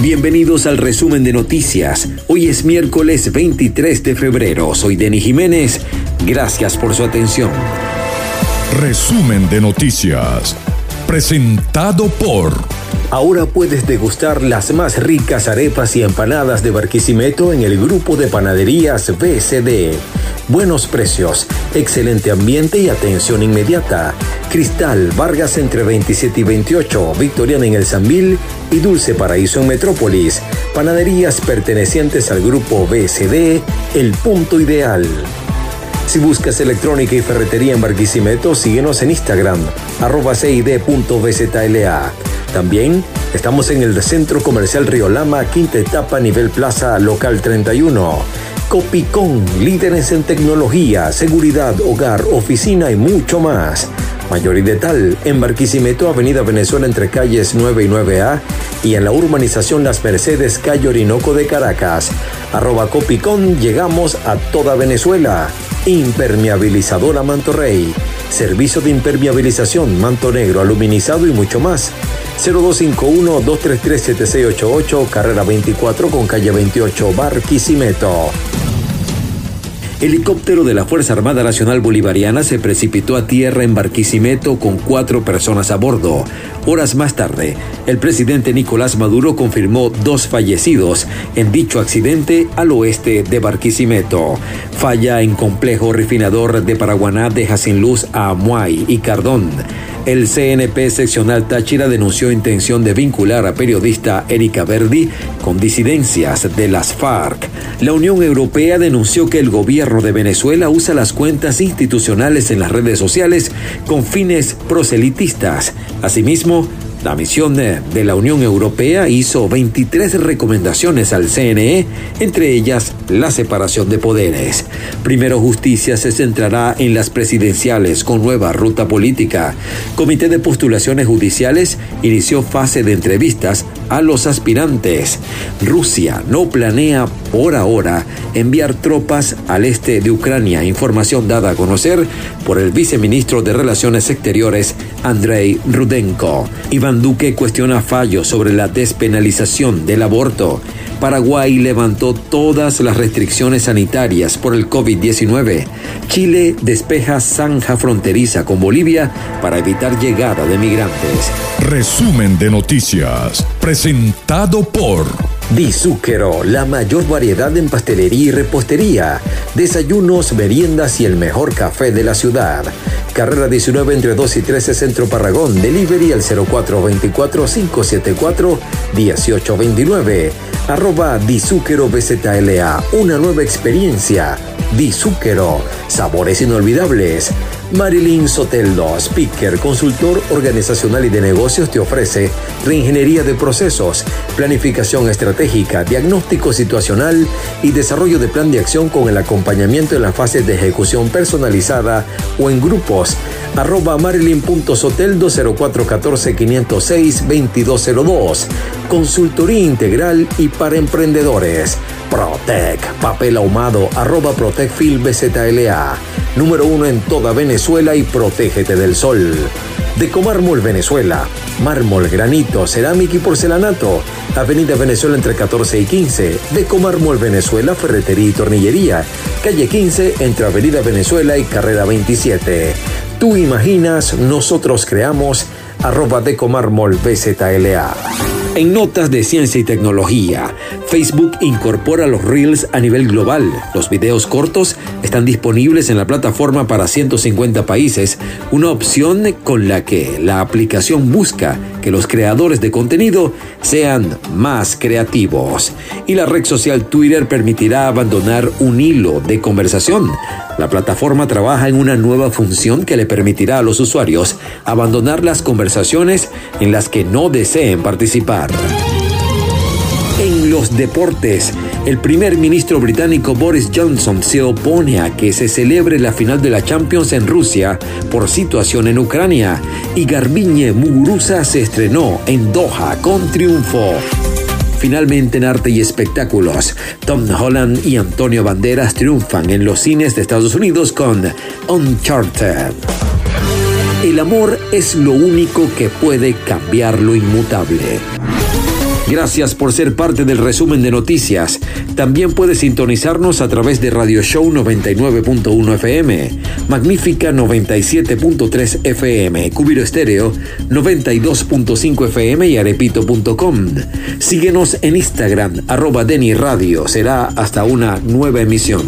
Bienvenidos al resumen de noticias. Hoy es miércoles 23 de febrero. Soy Denis Jiménez. Gracias por su atención. Resumen de noticias. Presentado por... Ahora puedes degustar las más ricas arepas y empanadas de Barquisimeto en el grupo de panaderías BCD. Buenos precios, excelente ambiente y atención inmediata. Cristal, Vargas entre 27 y 28, Victoriana en el Zambil y Dulce Paraíso en Metrópolis. Panaderías pertenecientes al grupo BCD, el punto ideal. Si buscas electrónica y ferretería en Barquisimeto, síguenos en Instagram, arroba cid.bzla. También estamos en el Centro Comercial Río Lama, quinta etapa, nivel plaza local 31. Copicón, líderes en tecnología, seguridad, hogar, oficina y mucho más. Mayor y tal, en Barquisimeto, Avenida Venezuela entre calles 9 y 9A y en la urbanización Las Mercedes, calle Orinoco de Caracas. Arroba Copicón, llegamos a toda Venezuela. Impermeabilizadora Manto Rey. Servicio de impermeabilización, manto negro, aluminizado y mucho más. 0251-233-7688, carrera 24 con calle 28, Barquisimeto. Helicóptero de la Fuerza Armada Nacional Bolivariana se precipitó a tierra en Barquisimeto con cuatro personas a bordo. Horas más tarde, el presidente Nicolás Maduro confirmó dos fallecidos en dicho accidente al oeste de Barquisimeto. Falla en complejo refinador de Paraguaná deja sin luz a Amuay y Cardón. El CNP seccional Táchira denunció intención de vincular a periodista Erika Verdi con disidencias de las FARC. La Unión Europea denunció que el gobierno de Venezuela usa las cuentas institucionales en las redes sociales con fines proselitistas. Asimismo, la misión de la Unión Europea hizo 23 recomendaciones al CNE, entre ellas la separación de poderes. Primero Justicia se centrará en las presidenciales con nueva ruta política. Comité de Postulaciones Judiciales inició fase de entrevistas a los aspirantes. Rusia no planea por ahora enviar tropas al este de Ucrania, información dada a conocer por el viceministro de Relaciones Exteriores, Andrei Rudenko. Duque cuestiona fallos sobre la despenalización del aborto. Paraguay levantó todas las restricciones sanitarias por el COVID-19. Chile despeja zanja fronteriza con Bolivia para evitar llegada de migrantes. Resumen de noticias, presentado por... Dizúquero, la mayor variedad en pastelería y repostería, desayunos, meriendas y el mejor café de la ciudad. Carrera 19 entre 2 y 13 Centro Parragón, delivery al 0424-574-1829. Arroba Dizúquero BZLA, una nueva experiencia. Dizúquero, sabores inolvidables. Marilyn Soteldo, speaker, consultor organizacional y de negocios, te ofrece reingeniería de procesos, planificación estratégica, diagnóstico situacional y desarrollo de plan de acción con el acompañamiento en las fases de ejecución personalizada o en grupos. Arroba marilyn.soteldo 0414 506 2202. Consultoría integral y para emprendedores. Protec, papel ahumado, arroba Protecfil BZLA. Número uno en toda Venezuela y protégete del sol. Decomármol Venezuela. Mármol, granito, cerámica y porcelanato. Avenida Venezuela entre 14 y 15. Decomármol Venezuela, ferretería y tornillería. Calle 15 entre Avenida Venezuela y Carrera 27. Tú imaginas, nosotros creamos. Arroba BZLA. En notas de ciencia y tecnología, Facebook incorpora los Reels a nivel global. Los videos cortos están disponibles en la plataforma para 150 países, una opción con la que la aplicación busca que los creadores de contenido sean más creativos. Y la red social Twitter permitirá abandonar un hilo de conversación. La plataforma trabaja en una nueva función que le permitirá a los usuarios abandonar las conversaciones en las que no deseen participar. En los deportes, el primer ministro británico Boris Johnson se opone a que se celebre la final de la Champions en Rusia por situación en Ucrania y Garbiñe Muguruza se estrenó en Doha con triunfo. Finalmente en arte y espectáculos, Tom Holland y Antonio Banderas triunfan en los cines de Estados Unidos con Uncharted. El amor es lo único que puede cambiar lo inmutable. Gracias por ser parte del resumen de noticias. También puedes sintonizarnos a través de Radio Show 99.1 FM, Magnífica 97.3 FM, Cubiro Estéreo 92.5 FM y arepito.com. Síguenos en Instagram, arroba Deni Radio. Será hasta una nueva emisión.